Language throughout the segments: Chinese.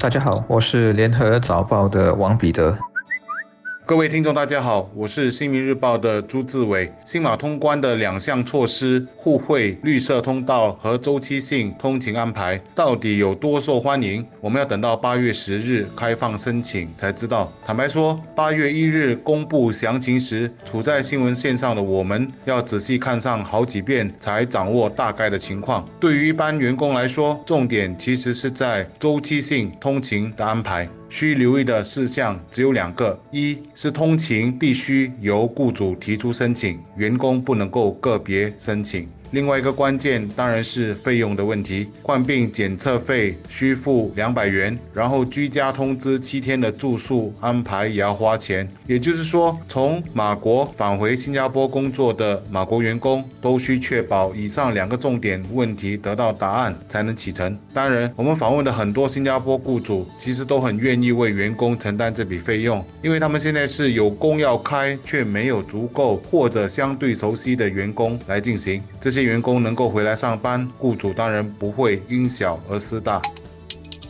大家好，我是联合早报的王彼得。各位听众，大家好，我是新民日报的朱志伟。新马通关的两项措施——互惠绿色通道和周期性通勤安排，到底有多受欢迎？我们要等到八月十日开放申请才知道。坦白说，八月一日公布详情时，处在新闻线上的我们，要仔细看上好几遍才掌握大概的情况。对于一般员工来说，重点其实是在周期性通勤的安排。需留意的事项只有两个：一是通勤必须由雇主提出申请，员工不能够个别申请。另外一个关键当然是费用的问题，患病检测费需付两百元，然后居家通知七天的住宿安排也要花钱。也就是说，从马国返回新加坡工作的马国员工都需确保以上两个重点问题得到答案才能启程。当然，我们访问的很多新加坡雇主其实都很愿意为员工承担这笔费用，因为他们现在是有工要开，却没有足够或者相对熟悉的员工来进行这些。员工能够回来上班，雇主当然不会因小而失大。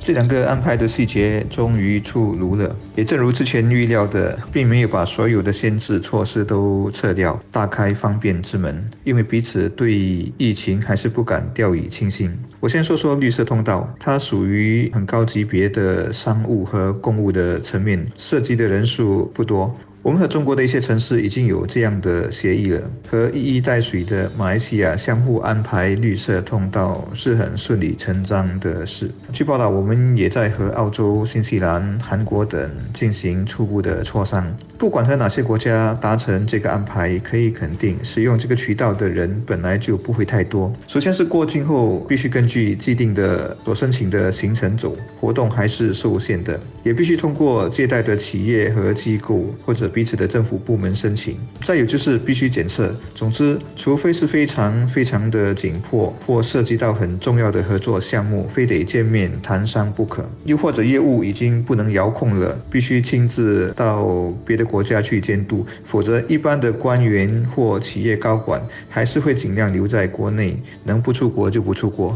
这两个安排的细节终于出炉了，也正如之前预料的，并没有把所有的限制措施都撤掉，大开方便之门，因为彼此对疫情还是不敢掉以轻心。我先说说绿色通道，它属于很高级别的商务和公务的层面，涉及的人数不多。我们和中国的一些城市已经有这样的协议了，和一衣带水的马来西亚相互安排绿色通道是很顺理成章的事。据报道，我们也在和澳洲、新西兰、韩国等进行初步的磋商。不管和哪些国家达成这个安排，可以肯定，使用这个渠道的人本来就不会太多。首先是过境后必须根据既定的所申请的行程走，活动还是受限的，也必须通过借贷的企业和机构或者。彼此的政府部门申请，再有就是必须检测。总之，除非是非常非常的紧迫，或涉及到很重要的合作项目，非得见面谈商不可；又或者业务已经不能遥控了，必须亲自到别的国家去监督，否则一般的官员或企业高管还是会尽量留在国内，能不出国就不出国。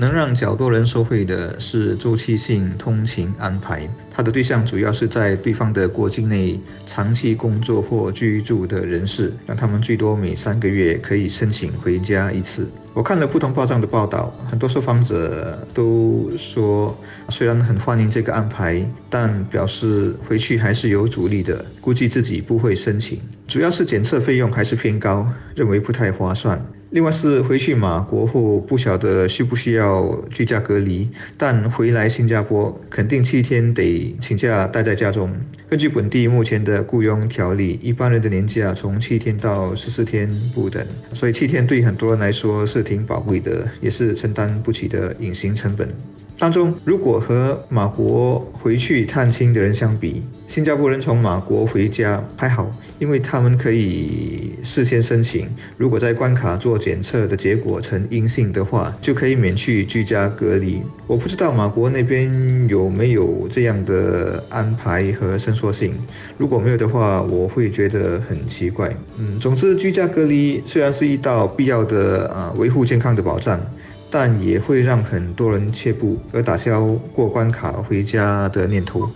能让较多人受惠的是周期性通勤安排，它的对象主要是在对方的国境内长期工作或居住的人士，让他们最多每三个月可以申请回家一次。我看了不同报章的报道，很多受访者都说，虽然很欢迎这个安排，但表示回去还是有阻力的，估计自己不会申请。主要是检测费用还是偏高，认为不太划算。另外是回去马国后不晓得需不需要居家隔离，但回来新加坡肯定七天得请假待在家中。根据本地目前的雇佣条例，一般人的年假从七天到十四天不等，所以七天对很多人来说是挺宝贵的，也是承担不起的隐形成本。当中，如果和马国回去探亲的人相比，新加坡人从马国回家还好，因为他们可以事先申请，如果在关卡做检测的结果呈阴性的话，就可以免去居家隔离。我不知道马国那边有没有这样的安排和伸缩性，如果没有的话，我会觉得很奇怪。嗯，总之，居家隔离虽然是一道必要的啊维护健康的保障。但也会让很多人却步，而打消过关卡回家的念头。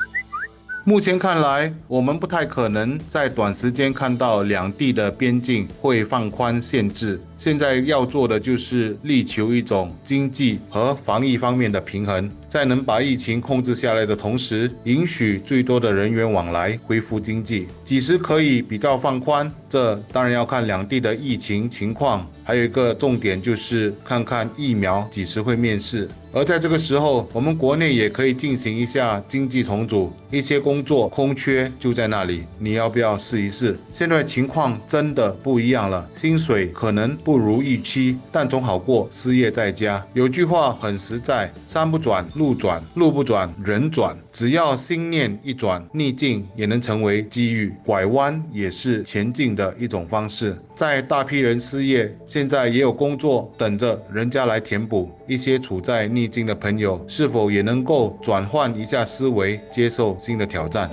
目前看来，我们不太可能在短时间看到两地的边境会放宽限制。现在要做的就是力求一种经济和防疫方面的平衡，在能把疫情控制下来的同时，允许最多的人员往来，恢复经济。几时可以比较放宽？这当然要看两地的疫情情况，还有一个重点就是看看疫苗几时会面世。而在这个时候，我们国内也可以进行一下经济重组，一些工作空缺就在那里，你要不要试一试？现在情况真的不一样了，薪水可能。不如预期，但总好过失业在家。有句话很实在：山不转路转，路不转人转。只要心念一转，逆境也能成为机遇，拐弯也是前进的一种方式。在大批人失业，现在也有工作等着人家来填补。一些处在逆逆境的朋友，是否也能够转换一下思维，接受新的挑战？